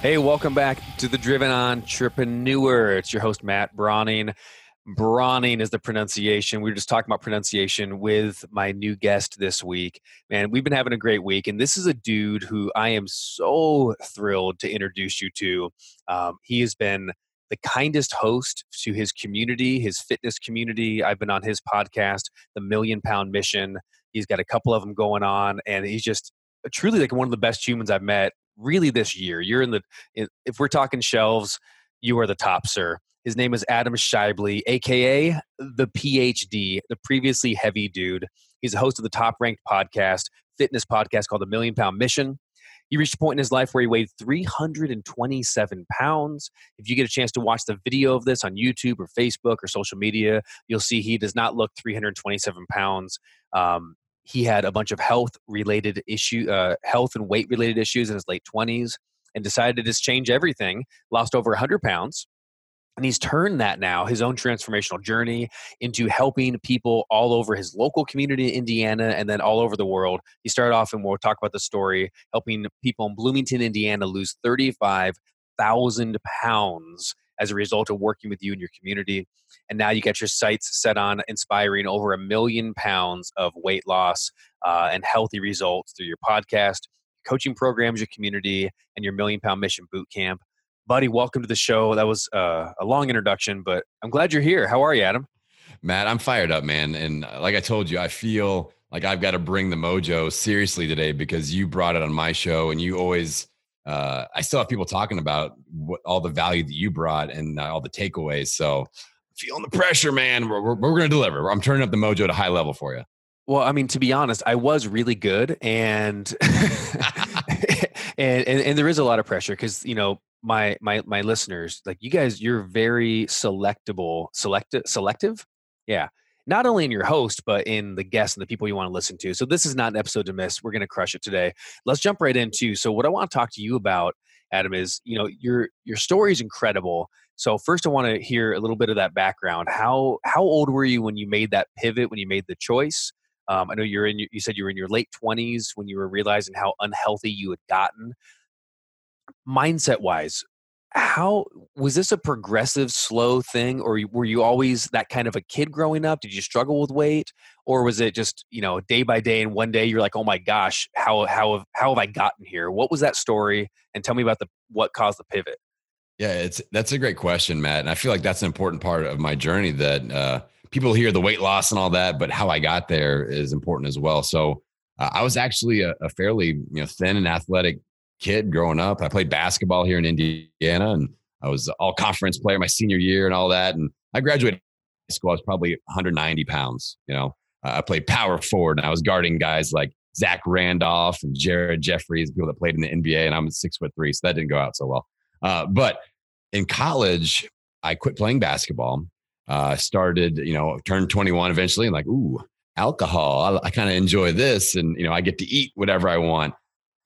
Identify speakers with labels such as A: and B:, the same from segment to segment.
A: Hey, welcome back to the Driven Entrepreneur. It's your host, Matt Browning. Brawning is the pronunciation. We were just talking about pronunciation with my new guest this week. Man, we've been having a great week. And this is a dude who I am so thrilled to introduce you to. Um, he has been the kindest host to his community, his fitness community. I've been on his podcast, The Million Pound Mission. He's got a couple of them going on, and he's just truly like one of the best humans I've met really this year. You're in the, if we're talking shelves, you are the top, sir. His name is Adam Schaeuble, aka the PhD, the previously heavy dude. He's the host of the top ranked podcast, fitness podcast called The Million Pound Mission. He reached a point in his life where he weighed 327 pounds. If you get a chance to watch the video of this on YouTube or Facebook or social media, you'll see he does not look 327 pounds. Um, he had a bunch of health related issue, uh, health and weight related issues in his late 20s, and decided to just change everything. Lost over 100 pounds and he's turned that now, his own transformational journey, into helping people all over his local community in Indiana and then all over the world. He started off, and we'll talk about the story, helping people in Bloomington, Indiana lose 35,000 pounds as a result of working with you and your community. And now you get your sights set on inspiring over a million pounds of weight loss uh, and healthy results through your podcast, coaching programs, your community, and your Million Pound Mission Boot Camp buddy, welcome to the show. That was uh, a long introduction, but I'm glad you're here. How are you, Adam?
B: Matt, I'm fired up, man. And uh, like I told you, I feel like I've got to bring the mojo seriously today because you brought it on my show and you always, uh, I still have people talking about what, all the value that you brought and uh, all the takeaways. So feeling the pressure, man. We're, we're, we're going to deliver. I'm turning up the mojo to high level for you.
A: Well, I mean, to be honest, I was really good, and and, and, and there is a lot of pressure because you know my my my listeners like you guys you're very selectable selective selective yeah not only in your host but in the guests and the people you want to listen to. So this is not an episode to miss. We're going to crush it today. Let's jump right into so what i want to talk to you about adam is you know your your story is incredible. So first i want to hear a little bit of that background. How how old were you when you made that pivot when you made the choice? Um, i know you're in you said you were in your late 20s when you were realizing how unhealthy you had gotten. Mindset wise how was this a progressive slow thing or were you always that kind of a kid growing up? Did you struggle with weight? Or was it just you know day by day and one day you're like oh my gosh how how have, how have i gotten here? What was that story? And tell me about the what caused the pivot.
B: Yeah it's that's a great question matt and i feel like that's an important part of my journey that uh, people hear the weight loss and all that but how i got there is important as well. So uh, i was actually a, a fairly you know thin and athletic kid growing up. I played basketball here in Indiana and I was all conference player my senior year and all that. And I graduated high school. I was probably 190 pounds. You know, I played power forward and I was guarding guys like Zach Randolph and Jared Jeffries, people that played in the NBA. And I'm six foot three. So that didn't go out so well. Uh, but in college, I quit playing basketball. Uh, started, you know, turned 21 eventually and like, ooh, alcohol. I, I kind of enjoy this. And, you know, I get to eat whatever I want.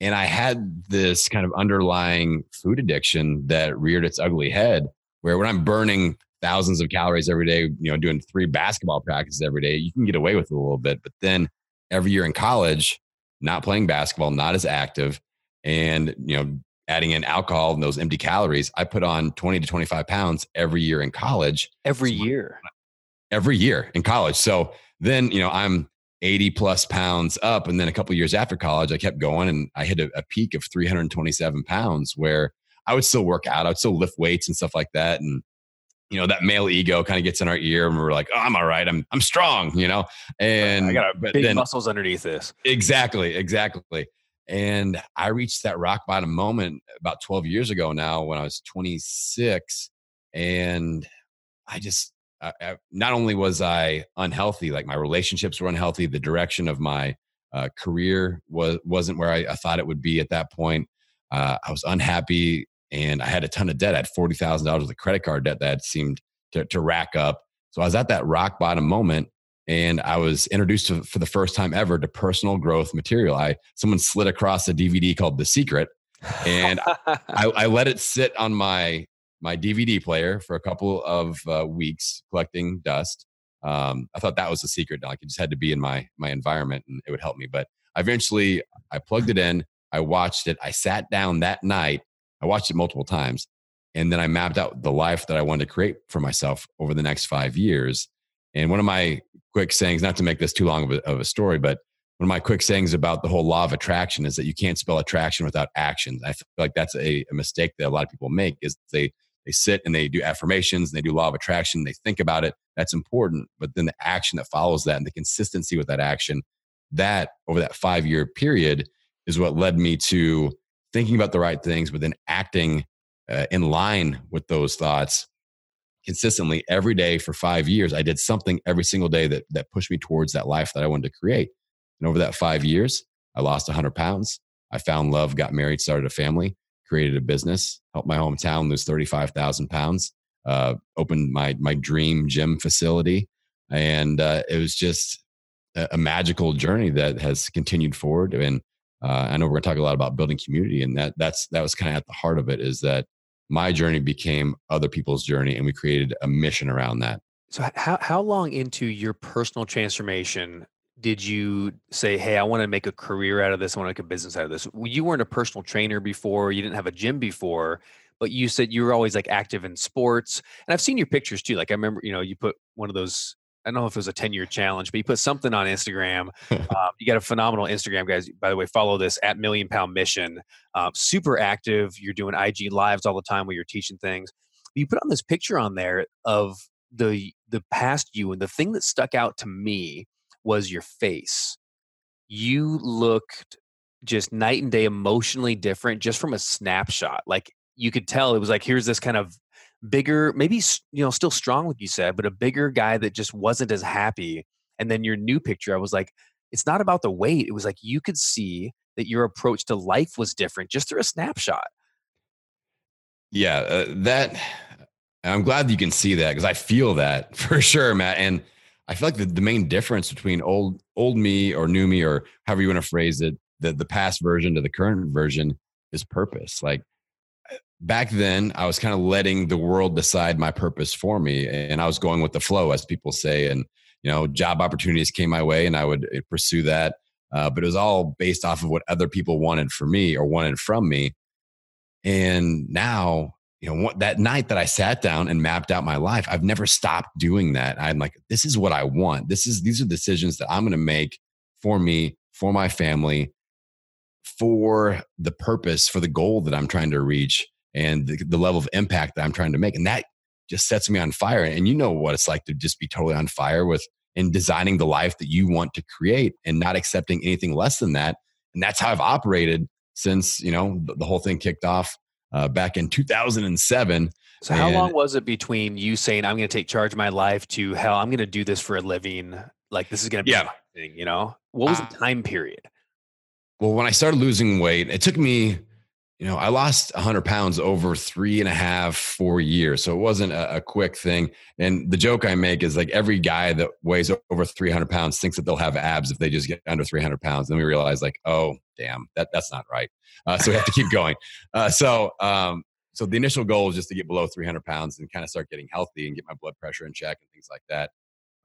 B: And I had this kind of underlying food addiction that reared its ugly head, where when I'm burning thousands of calories every day, you know, doing three basketball practices every day, you can get away with it a little bit. But then every year in college, not playing basketball, not as active, and you know, adding in alcohol and those empty calories, I put on 20 to 25 pounds every year in college.
A: Every year.
B: Every year in college. So then, you know, I'm 80 plus pounds up. And then a couple years after college, I kept going and I hit a, a, peak of 327 pounds where I would still work out. I would still lift weights and stuff like that. And, you know, that male ego kind of gets in our ear and we're like, oh, I'm all right. I'm, I'm strong, you know, and
A: I got big then, muscles underneath this.
B: Exactly. Exactly. And I reached that rock bottom moment about 12 years ago now when I was 26 and I just uh, not only was I unhealthy, like my relationships were unhealthy, the direction of my uh, career was wasn't where I, I, thought it would be at that point. Uh, I was unhappy, and I had a ton of debt. I had forty thousand dollars of credit card debt that seemed to, to rack up. So I was at that rock bottom moment and I was introduced to, for the first time ever to personal growth material. I someone slid across a DVD called The Secret, and I, I, let it sit on my my DVD player for a couple of uh, weeks, collecting dust. Um, I thought that was the secret. Like it just had to be in my my environment, and it would help me. But eventually, I plugged it in. I watched it. I sat down that night. I watched it multiple times, and then I mapped out the life that I wanted to create for myself over the next five years. And one of my quick sayings, not to make this too long of a, of a story, but one of my quick sayings about the whole law of attraction is that you can't spell attraction without action. I feel like that's a, a mistake that a lot of people make is they they sit and they do affirmations and they do law of attraction. They think about it. That's important. But then the action that follows that and the consistency with that action, that over that five year period is what led me to thinking about the right things, but then acting uh, in line with those thoughts consistently every day for five years. I did something every single day that, that pushed me towards that life that I wanted to create. And over that five years, I lost 100 pounds. I found love, got married, started a family, created a business, helped my hometown lose 35,000 pounds, uh, opened my, my dream gym facility. And uh, it was just a, a, magical journey that has continued forward. And uh, I know we're going to talk a lot about building community, and that that's that was kind of at the heart of it. Is that my journey became other people's journey and we created a mission around that
A: so how, how long into your personal transformation did you say hey i want to make a career out of this i want to make a business out of this you weren't a personal trainer before you didn't have a gym before but you said you were always like active in sports and i've seen your pictures too like i remember you know you put one of those I don't know if it was a 10 year challenge, but you put something on Instagram. um, you got a phenomenal Instagram, guys. By the way, follow this at Million Pound Mission. Um, super active. You're doing IG lives all the time where you're teaching things. But you put on this picture on there of the the past you, and the thing that stuck out to me was your face. You looked just night and day emotionally different just from a snapshot. Like you could tell it was like here's this kind of bigger, maybe you know, still strong, like you said, but a bigger guy that just wasn't as happy. And then your new picture, I was like, it's not about the weight. It was like you could see that your approach to life was different just through a snapshot.
B: Yeah, uh, that I'm glad you can see that because I feel that for sure, Matt. And I feel like the, the main difference between old old me or new me or however you want to phrase it, the the past version to the current version is purpose. Like back then I was kind of letting the world decide my purpose for me and I was going with the flow as people say and you know job opportunities came my way and I would eh, pursue that uh, but it was all based off of what other people wanted for me or wanted from me and now you know what, that night that I sat down and mapped out my life I've never stopped doing that I'm like this is what I want this is these are decisions that I'm going to make for me for my family for the purpose for the goal that I'm trying to reach and the, the level of impact that I'm trying to make. And that just sets me on fire. And you know what it's like to just be totally on fire with in designing the life that you want to create and not accepting anything less than that. And that's how I've operated since, you know, the, the whole thing kicked off uh, back in 2007.
A: So how and, long was it between you saying I'm going to take charge of my life to hell, I'm going to do this for a living. Like this is going to be yeah. thing, you know, what was uh, the time period?
B: Well, when I started losing weight, it took me you know, I lost 100 pounds over three and a half, four years. So it wasn't a, a, quick thing. And the joke I make is like every guy that weighs over 300 pounds thinks that they'll have abs if they just get under 300 pounds. Then we realize, like, oh, damn, that, that's not right. Uh, so we have to keep going. Uh, so, um, so the initial goal is just to get below 300 pounds and kind of start getting healthy and get my blood pressure in check and things like that.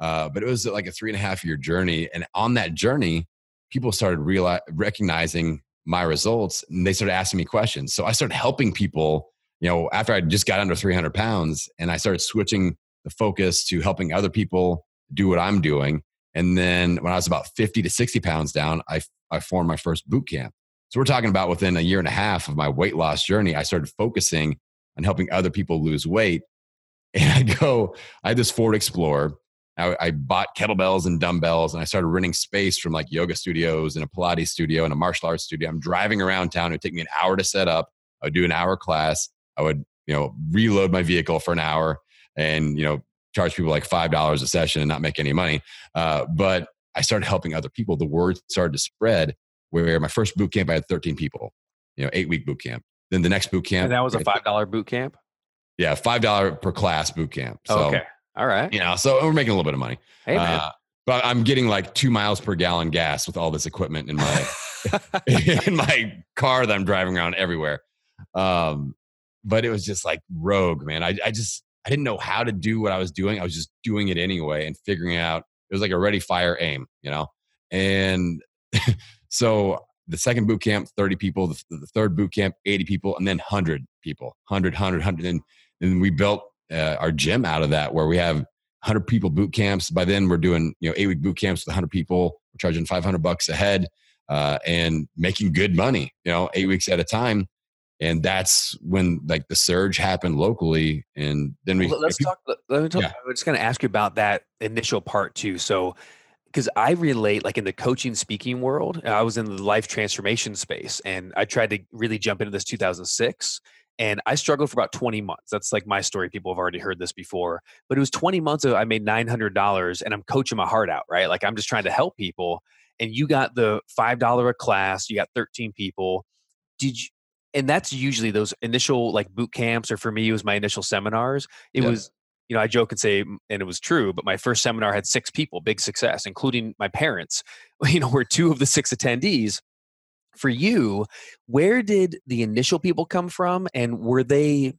B: Uh, but it was like a three and a half year journey. And on that journey, people started reali- recognizing my results and they started asking me questions. So I started helping people, you know, after I just got under 300 pounds and I started switching the focus to helping other people do what I'm doing. And then when I was about 50 to 60 pounds down, I, I formed my first boot camp. So we're talking about within a year and a half of my weight loss journey, I started focusing on helping other people lose weight. And I go, I had this Ford Explorer I, I, bought kettlebells and dumbbells and I started renting space from like yoga studios and a Pilates studio and a martial arts studio. I'm driving around town. It would take me an hour to set up. I would do an hour class. I would, you know, reload my vehicle for an hour and, you know, charge people like $5 a session and not make any money. Uh, but I started helping other people. The word started to spread where my first boot camp, I had 13 people, you know, eight week boot camp. Then the next boot camp.
A: And that was a $5 boot camp?
B: Yeah, five dollar per class boot camp. So,
A: okay. All right.
B: You know, so we're making a little bit of money.
A: Hey.
B: Uh, but I'm getting like two miles per gallon gas with all this equipment in my in my car that I'm driving around everywhere. Um, but it was just like rogue, man. I, I just I didn't know how to do what I was doing. I was just doing it anyway and figuring out it was like a ready, fire, aim, you know? And so the second boot camp, 30 people, the, the, third boot camp, 80 people, and then 100 people, 100, 100, 100. And, and we built uh, our gym out of that where we have 100 people boot camps. By then we're doing, you know, eight week boot camps with 100 people. We're charging 500 bucks a head uh, and making good money, you know, eight weeks at a time and that's when like the surge happened locally and then we
A: let's talk let me talk yeah. i'm just going to ask you about that initial part too so because i relate like in the coaching speaking world i was in the life transformation space and i tried to really jump into this 2006 and i struggled for about 20 months that's like my story people have already heard this before but it was 20 months of i made $900 and i'm coaching my heart out right? Like i'm just trying to help people and you got the $5 a class you got 13 people. Did you and that's usually those initial like boot camps or for me it was my initial seminars. It yeah. was you know i joke and say and it was true but my first seminar had six people big success including my parents you know were two of the six attendees for you where did the initial people come from and were they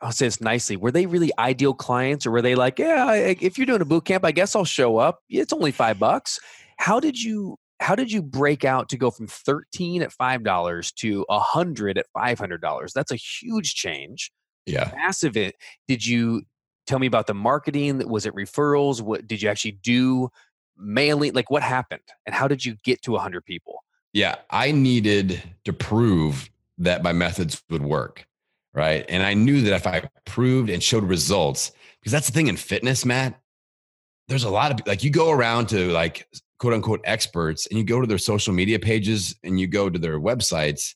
A: i'll say this nicely were they really ideal clients or were they like yeah if you're doing a boot camp i guess i'll show up. It's only five bucks. How did you how did you break out to go from 13 at $5 to 100 at $500 that's a huge change.
B: Yeah.
A: Massive it. Did you tell me about the marketing? Was it referrals? What did you actually do mailing? Like what happened and how did you get to 100 people
B: yeah i needed to prove that my methods would work right and i knew that if i proved and showed results because that's the thing in fitness matt there's a lot of like you go around to like quote unquote experts and you go to their social media pages and you go to their websites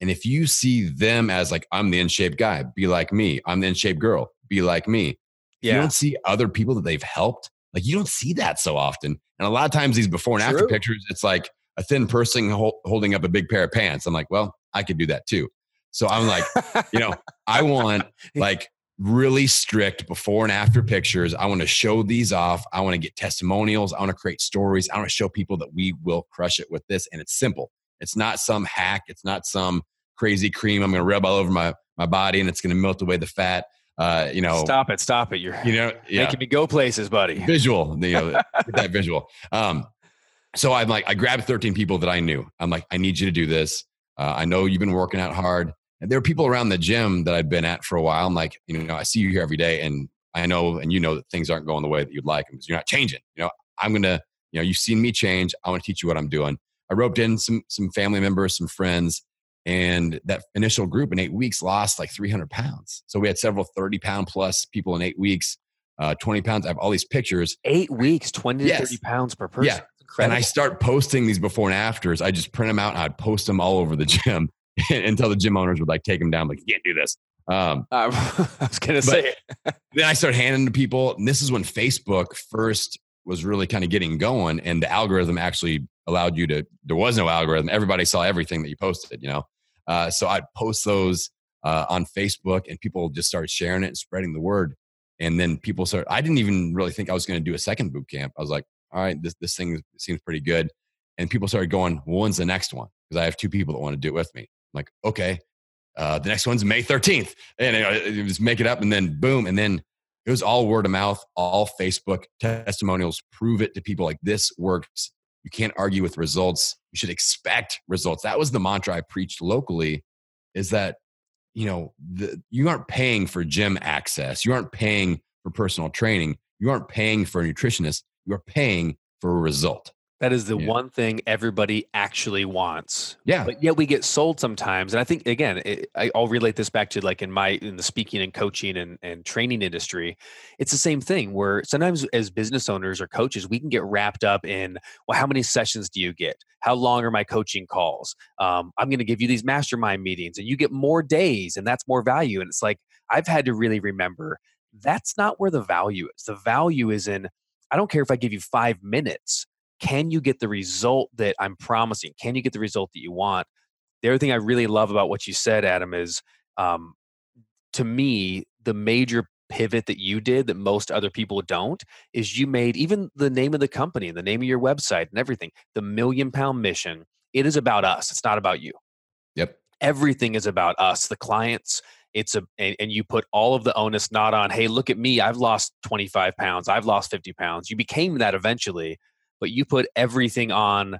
B: and if you see them as like i'm the in shape guy be like me i'm the in shape girl be like me yeah. you don't see other people that they've helped like you don't see that so often and a lot of times these before and True. after pictures it's like a thin person holding up a big pair of pants i'm like well i could do that too so i'm like you know i want like really strict before and after pictures. I want to show these off. I want to get testimonials. I want to create stories. I want to show people that we will crush it with this. And it's simple. It's not some hack. It's not some crazy cream I'm going to rub all over my, my body and it's going to melt away the fat. Uh, you know,
A: stop it, stop it. You're,
B: you know,
A: yeah. making me go places, buddy.
B: Visual, you know, that visual. Um, so I'm like, I grabbed 13 people that I knew. I'm like, I need you to do this. Uh, I know you've been working out hard. And there were people around the gym that I'd been at for a while. I'm like, you know, I see you here every day, and I know, and you know that things aren't going the way that you'd like them because you're not changing. You know, I'm gonna, you know, you've seen me change. I want to teach you what I'm doing. I roped in some some family members, some friends, and that initial group in eight weeks lost like 300 pounds. So we had several 30 pound plus people in eight weeks. Uh, 20 pounds. I have all these pictures.
A: Eight weeks, 20 yes. to 30 pounds per person.
B: Yeah. And I start posting these before and afters. I just print them out and I'd post them all over the gym. until the gym owners would like take them down, like, you can't do this. Um,
A: uh, I was going to say
B: then I started handing to people. And this is when Facebook first was really kind of getting going and the algorithm actually allowed you to, there was no algorithm. Everybody saw everything that you posted, you know? Uh, so I'd post those uh, on Facebook and people just started sharing it and spreading the word. And then people started, I didn't even really think I was going to do a second boot camp. I was like, all right, this, this thing seems pretty good. And people started going, well, when's the next one? Because I have two people that want to do it with me like, okay, uh, the next one's May 13th. And it, was make it up and then boom. And then it was all word of mouth, all Facebook testimonials, prove it to people like this works. You can't argue with results. You should expect results. That was the mantra I preached locally is that, you know, the, you aren't paying for gym access. You aren't paying for personal training. You aren't paying for a nutritionist. You are paying for a result.
A: That is the yeah. one thing everybody actually wants.
B: Yeah.
A: But yet we get sold sometimes. And I think, again, it, I'll relate this back to like in my, in the speaking and coaching and, and training industry. It's the same thing where sometimes as business owners or coaches, we can get wrapped up in, well, how many sessions do you get? How long are my coaching calls? Um, I'm going to give you these mastermind meetings and you get more days and that's more value. And it's like, I've had to really remember that's not where the value is. The value is in, I don't care if I give you five minutes can you get the result that I'm promising? Can you get the result that you want? The other thing I really love about what you said, Adam, is um, to me, the major pivot that you did that most other people don't is you made even the name of the company, the name of your website, and everything, the million pound mission. It is about us. It's not about you.
B: Yep.
A: Everything is about us, the clients. It's a and, and you put all of the onus not on, hey, look at me. I've lost 25 pounds. I've lost 50 pounds. You became that eventually, but you put everything on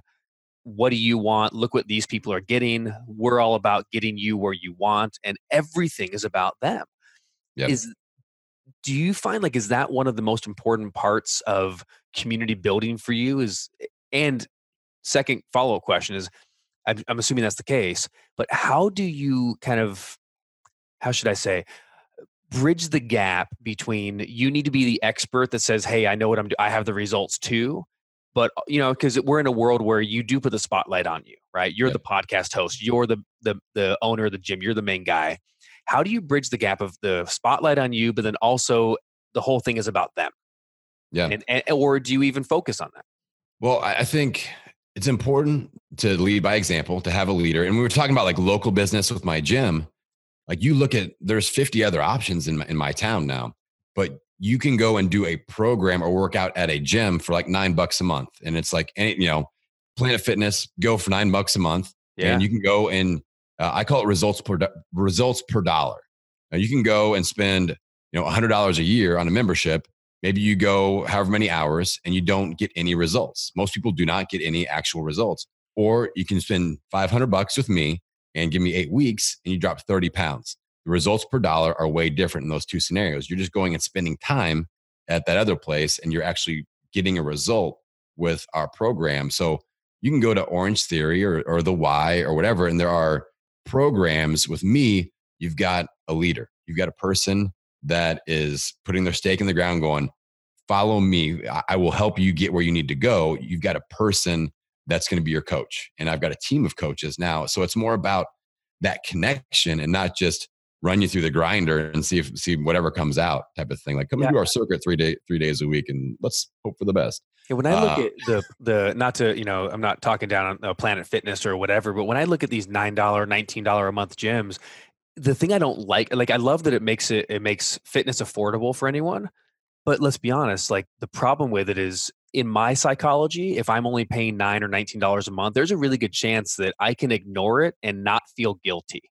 A: what do you want? Look what these people are getting. We're all about getting you where you want, and everything is about them.
B: Yep.
A: Is do you find like is that one of the most important parts of community building for you? Is and second follow up question is, I'm, I'm assuming that's the case, but how do you kind of how should I say bridge the gap between you need to be the expert that says, "Hey, I know what I'm doing. I have the results too," but uh, you know because we're in a world where you do put the spotlight on you right? You're the podcast host you're the, the the owner of the gym you're the main guy. How do you bridge the gap of the spotlight on you but then also the whole thing is about them?
B: Yeah.
A: And, and or do you even focus on that
B: well i think it's important to lead by example to have a leader and we were talking about like local business with my gym like you look at there's 50 other options in my, in my town now but you can go and do a program or work out at a gym for like nine bucks a month. And it's like, you know, Planet Fitness, go for nine bucks a month. Yeah. And you can go and uh, I call it results per, results per dollar. Now you can go and spend, you know, $100 a year on a membership. Maybe you go however many hours and you don't get any results. Most people do not get any actual results. Or you can spend 500 bucks with me and give me eight weeks and you drop 30 pounds the results per dollar are way different in those two scenarios. You're just going and spending time at that other place and you're actually getting a result with our program. So you can go to Orange Theory or, or the Y or whatever, and there are programs with me. You've got a leader, you've got a person that is putting their stake in the ground, going, Follow me. I will help you get where you need to go. You've got a person that's going to be your coach. And I've got a team of coaches now. So it's more about that connection and not just run you through the grinder and see if see whatever comes out type of thing. Like come yeah. and do our circuit three day three days a week and let's hope for the best.
A: Yeah, when I look uh, at the the not to you know I'm not talking down on uh, Planet Fitness or whatever, but when I look at these nine dollar, nineteen dollar a month gyms, the thing I don't like, like I love that it makes it it makes fitness affordable for anyone. But let's be honest, like the problem with it is in my psychology, if I'm only paying nine or nineteen dollars a month, there's a really good chance that I can ignore it and not feel guilty.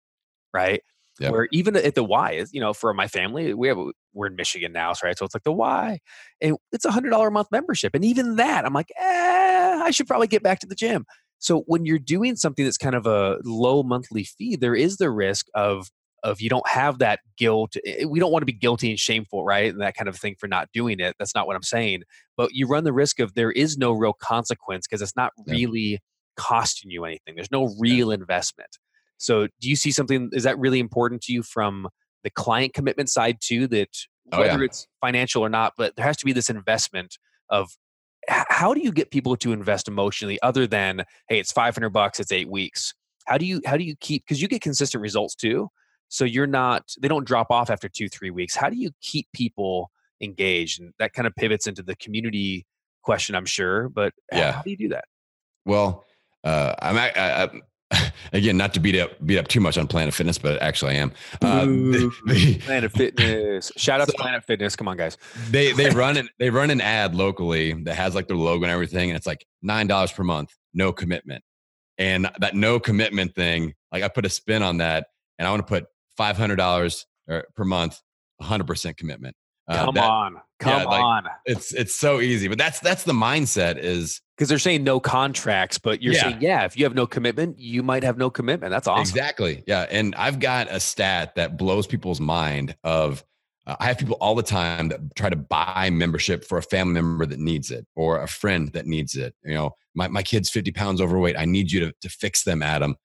A: Right. Yep. Where even at the Y is, you know, for my family, we have we're in Michigan now, right? So it's like the Y, and it's a hundred dollar a month membership, and even that, I'm like, eh, I should probably get back to the gym. So when you're doing something that's kind of a low monthly fee, there is the risk of of you don't have that guilt. Eh, eh, we don't want to be guilty and shameful, right? And that kind of thing for not doing it. That's not what I'm saying. But you run the risk of there is no real consequence because it's not really costing you anything. There's no real investment. So do you see something is that really important to you from the client commitment side too that oh, whether yeah. it's financial or not, but there has to be this investment of how do you get people to invest emotionally other than hey it's 500 bucks it's 8 weeks how do you how do you keep because you get consistent results too so you're not they don't drop off after 2 3 weeks how do you keep people engaged and that kind of pivots into the community question i'm sure but yeah how do you do that
B: well uh, I'm, I, I, again, not to beat up beat up too much on Planet Fitness, but actually I am.
A: Uh, the, the, Planet Fitness. Shout out so, to Planet Fitness. Come on, guys.
B: They they run an they run an ad locally that has like their logo and everything, and it's like nine dollars per month, no commitment. And that no commitment thing, like I put a spin on that, and I want to put five hundred dollars per month, hundred percent commitment.
A: Uh, Come that, on, come yeah, like, on.
B: It's it's so easy, but that's that's the mindset is
A: because they're saying no contracts, but you're yeah. saying yeah, if you have no commitment, you might have no commitment. That's awesome.
B: Exactly. Yeah, and I've got a stat that blows people's mind. Of uh, I have people all the time that try to buy membership for a family member that needs it or a friend that needs it. You know, my my kid's fifty pounds overweight. I need you to to fix them, Adam.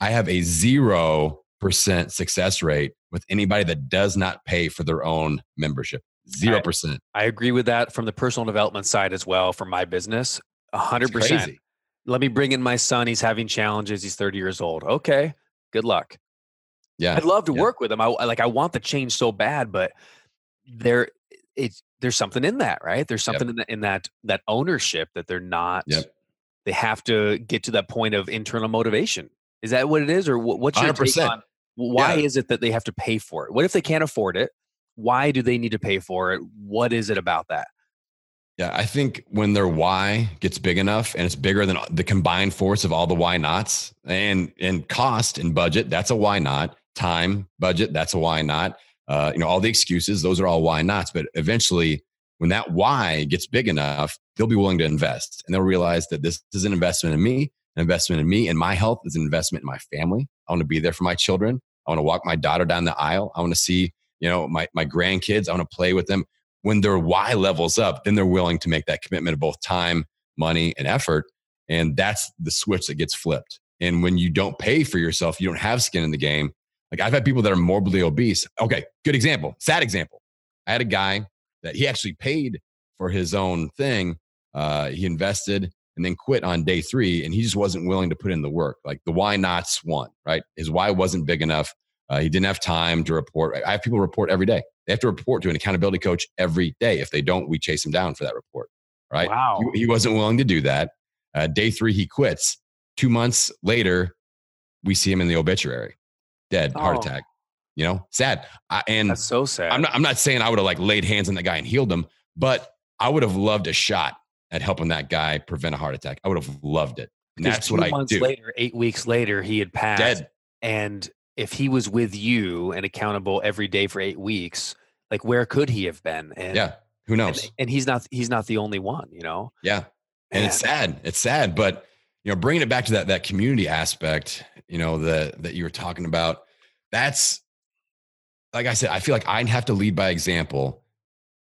B: I have a zero percent success rate with anybody that does not pay for their own membership. Zero percent.
A: I agree with that from the personal development side as well. For my business, hundred percent. Let me bring in my son. He's having challenges. He's thirty years old. Okay, good luck.
B: Yeah,
A: I'd love to
B: yeah.
A: work with him. I like. I want the change so bad, but there, it's there's something in that, right? There's something yep. in, that, in that that ownership that they're not.
B: Yep.
A: They have to get to that point of internal motivation. Is that what it is, or what's your 100%. take on? Why
B: Yeah.
A: is it that they have to pay for it? What if they can't afford it? Why do they need to pay for it? What is it about that?
B: Yeah, I think when their why gets big enough and it's bigger than the combined force of all the why nots and and cost and budget, that's a why not. Time, budget, that's a why not. Uh, you know, all the excuses, those are all why nots. But eventually, when that why gets big enough, they'll be willing to invest and they'll realize that this is an investment in me, an investment in me and my health is an investment in my family. I want to be there for my children. I want to walk my daughter down the aisle. I want to see, you know, my my grandkids. I want to play with them when their why levels up, then they're willing to make that commitment of both time, money, and effort. And that's the switch that gets flipped. And when you don't pay for yourself, you don't have skin in the game. Like I've had people that are morbidly obese. Okay, good example, sad example. I had a guy that he actually paid for his own thing. Uh, he invested and then quit on day three, and he just wasn't willing to put in the work. Like the why nots won, right? His why wasn't big enough. Uh, he didn't have time to report. I have people report every day. They have to report to an accountability coach every day. If they don't, we chase them down for that report. Right?
A: Wow.
B: He, he wasn't willing to do that. Uh, day three, he quits. Two months later, we see him in the obituary, dead, heart
A: Oh.
B: attack. You know, sad. I, and
A: That's so sad.
B: I'm not. I'm not saying I would have like laid hands on that guy and healed him, but I would have loved a shot at helping that guy prevent a heart attack. I would have loved it. And that's what I
A: months
B: do.
A: later, eight weeks later, he had passed.
B: Dead.
A: And if he was with you and accountable every day for eight weeks, like where could he have been? And,
B: Yeah. Who knows?
A: and he's not. He's not the only one. You know.
B: Yeah. and it's sad it's sad but you know bringing it back to that that community aspect you know that that you were talking about that's like i said i feel like i'd have to lead by example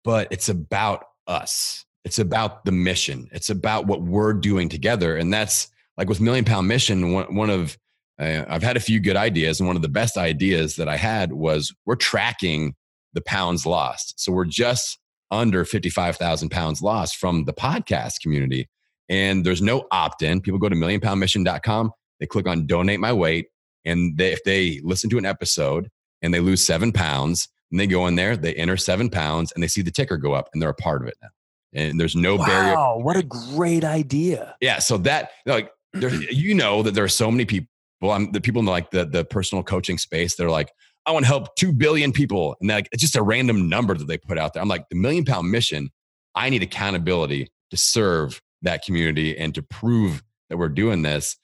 B: but it's about us it's about the mission it's about what we're doing together and that's like with million pound mission one, one of uh, i've had a few good ideas and one of the best ideas that i had was we're tracking the pounds lost so we're just under 55,000 pounds lost from the podcast community. And there's no opt in. People go to millionpoundmission.com, they click on donate my weight. And they, if they listen to an episode and they lose seven pounds, and they go in there, they enter seven pounds and they see the ticker go up and they're a part of it now. And there's no barrier.
A: Wow, what a great idea!
B: Yeah. So that, like, there, you know that there are so many people. I'm the people in like the the personal coaching space. They're like, I want to help two billion people, and like it's just a random number that they put out there. I'm like, the million pound mission. I need accountability to serve that community and to prove that we're doing this.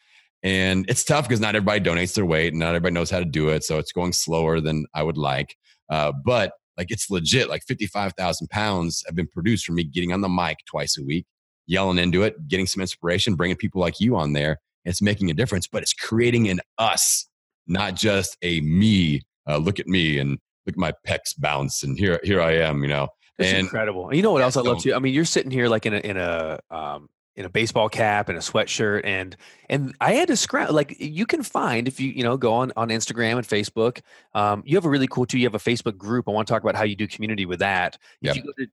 B: And it's tough because not everybody donates their weight, and not everybody knows how to do it. So it's going slower than I would like. Uh, but like it's legit. Like 55,000 pounds have been produced from me getting on the mic twice a week, yelling into it, getting some inspiration, bringing people like you on there. It's making a difference, but it's creating an us, not just a me. Uh, look at me and look at my pecs bounce, and here, here I am. You know,
A: That's
B: and
A: incredible. And you know what else I love too? I mean, you're sitting here like in a in a um, in a baseball cap and a sweatshirt, and and I had to scrap Like you can find if you you know go on on Instagram and Facebook. Um, you have a really cool too. You have a Facebook group. I want to talk about how you do community with that. If
B: Yep.
A: you go to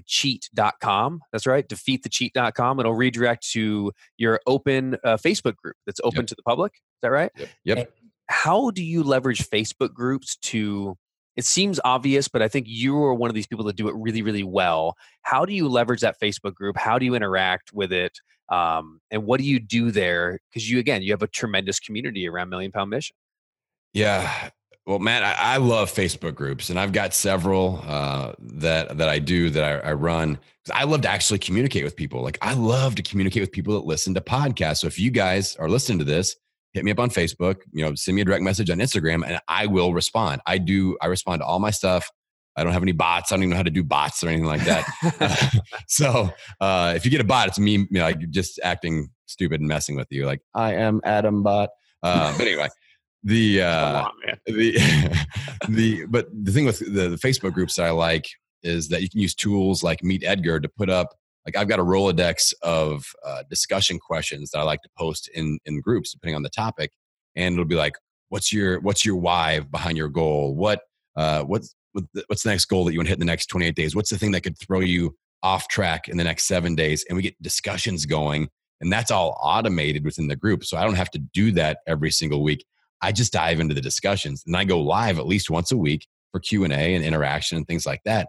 A: defeatthecheat.com, that's right, defeatthecheat.com. It'll redirect to your open uh, Facebook group that's open
B: Yep.
A: to the public. Is that right?
B: yep, yep.
A: how do you leverage Facebook groups to it seems obvious, but I think you are one of these people that do it really, really well. How do you leverage that Facebook group? How do you interact with it? Um, and what do you do there? Because you, again, you have a tremendous community around Million Pound Mission.
B: Yeah. Well, man, I, I love Facebook groups, and I've got several uh, that that I do that I, I run. I love to actually communicate with people. Like I love to communicate with people that listen to podcasts. So if you guys are listening to this, hit me up on Facebook. You know, send me a direct message on Instagram, and I will respond. I do. I respond to all my stuff. I don't have any bots. I don't even know how to do bots or anything like that. so uh, if you get a bot, it's me, you know, like just acting stupid and messing with you. Like I am Adam Bot. Uh, but anyway, the uh,
A: on,
B: the the but the thing with the, the Facebook groups that I like is that you can use tools like Meet Edgar to put up like I've got a Rolodex of uh, discussion questions that I like to post in in groups depending on the topic, and it'll be like, what's your what's your why behind your goal? What uh, what's what's the next goal that you want to hit in the next 28 days? What's the thing that could throw you off track in the next seven days? And we get discussions going, and that's all automated within the group, so I don't have to do that every single week. I just dive into the discussions and I go live at least once a week for Q&A and interaction and things like that.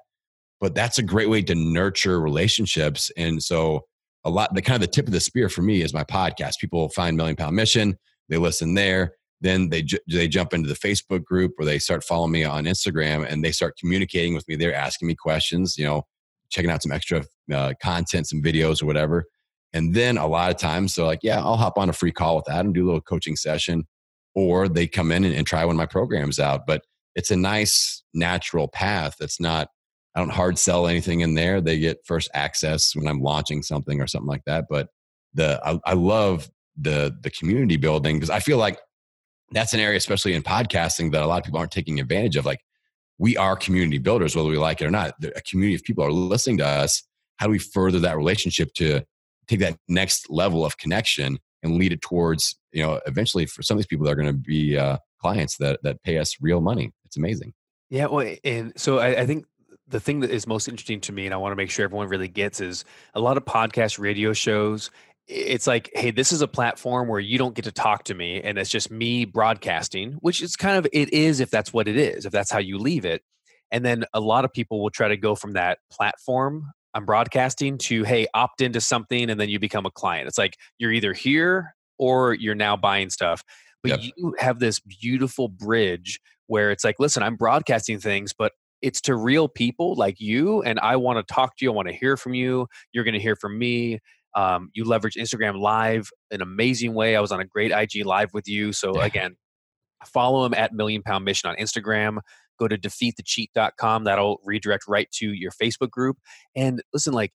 B: But that's a great way to nurture relationships. And so a lot, the kind of the tip of the spear for me is my podcast. People find Million Pound Mission, they listen there, then they ju- they jump into the Facebook group or they start following me on Instagram and they start communicating with me. They're asking me questions, you know, checking out some extra uh, content, some videos or whatever. And then a lot of times they're like, yeah, I'll hop on a free call with Adam, do a little coaching session, or they come in and, and try one of my programs out. But it's a nice natural path. That's not I don't hard sell anything in there. They get first access when I'm launching something or something like that. But the I, I love the the community building because I feel like that's an area, especially in podcasting, that a lot of people aren't taking advantage of. Like we are community builders, whether we like it or not. A community of people are listening to us. How do we further that relationship to take that next level of connection and lead it towards, you know, eventually for some of these people that are going to be uh, clients that that pay us real money. It's amazing.
A: Yeah, well, and so I, I think the thing that is most interesting to me, and I want to make sure everyone really gets, is a lot of podcast radio shows it's like, hey, this is a platform where you don't get to talk to me, and it's just me broadcasting, which is kind of it is if that's what it is, if that's how you leave it. And then a lot of people will try to go from that platform I'm broadcasting to hey, opt into something, and then you become a client. It's like you're either here or you're now buying stuff. But yep. you have this beautiful bridge where it's like, listen, I'm broadcasting things, but it's to real people like you and i want to talk to you i want to hear from you you're going to hear from me um, you leverage Instagram Live an amazing way. I was on a great IG Live with you. So again, follow him at Million Pound Mission on Instagram. Go to defeatthecheat.com. That'll redirect right to your Facebook group. And listen, like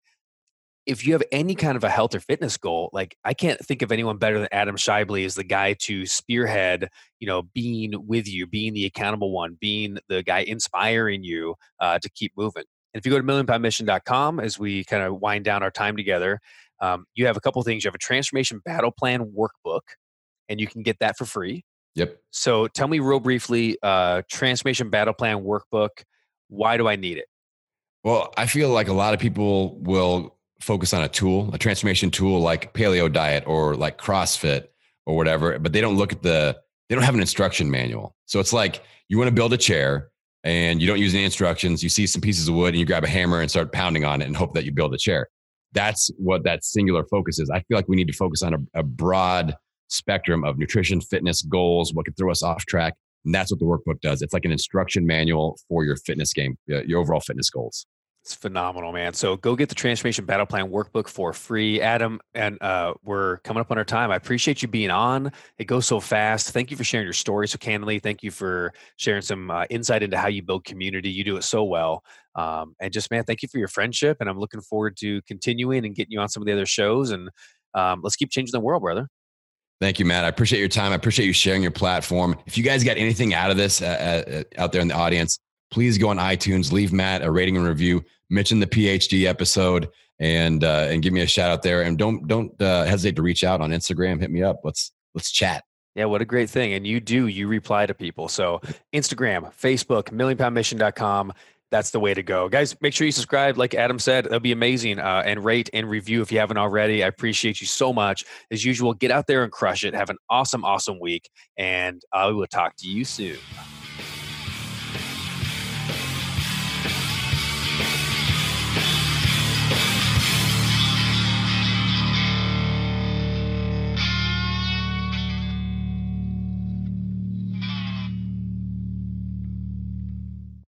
A: if you have any kind of a health or fitness goal, like I can't think of anyone better than Adam Schaeuble as the guy to spearhead, you know, being with you, being the accountable one, being the guy inspiring you uh, to keep moving. And if you go to millionpoundmission.com as we kind of wind down our time together, um, you have a couple things. You have a transformation battle plan workbook, and you can get that for free.
B: Yep.
A: So tell me real briefly, uh, transformation battle plan workbook. Why do I need it?
B: Well, I feel like a lot of people will focus on a tool, a transformation tool like paleo diet or like CrossFit or whatever, but they don't look at the, they don't have an instruction manual. So it's like you want to build a chair and you don't use any instructions. You see some pieces of wood and you grab a hammer and start pounding on it and hope that you build a chair that's what that singular focus is. I feel like we need to focus on a, a broad spectrum of nutrition, fitness goals, what could throw us off track. And that's what the workbook does. It's like an instruction manual for your fitness game, your overall fitness goals.
A: It's phenomenal, man. So go get the Transformation Battle Plan workbook for free. Adam, and uh, we're coming up on our time. I appreciate you being on. It goes so fast. Thank you for sharing your story so candidly. Thank you for sharing some uh, insight into how you build community. You do it so well. Um, and just, man, thank you for your friendship. And I'm looking forward to continuing and getting you on some of the other shows. And um, let's keep changing the world, brother.
B: Thank you, Matt. I appreciate your time. I appreciate you sharing your platform. If you guys got anything out of this uh, uh, out there in the audience, please go on iTunes, leave Matt a rating and review, mention the PhD episode, and uh, and give me a shout out there. And don't don't uh, hesitate to reach out on Instagram. Hit me up. Let's let's chat.
A: Yeah, what a great thing. And you do, you reply to people. So Instagram, Facebook, millionpoundmission.com. That's the way to go. Guys, make sure you subscribe. Like Adam said, that'll be amazing. Uh, and rate and review if you haven't already. I appreciate you so much. As usual, get out there and crush it. Have an awesome, awesome week. And I will talk to you soon.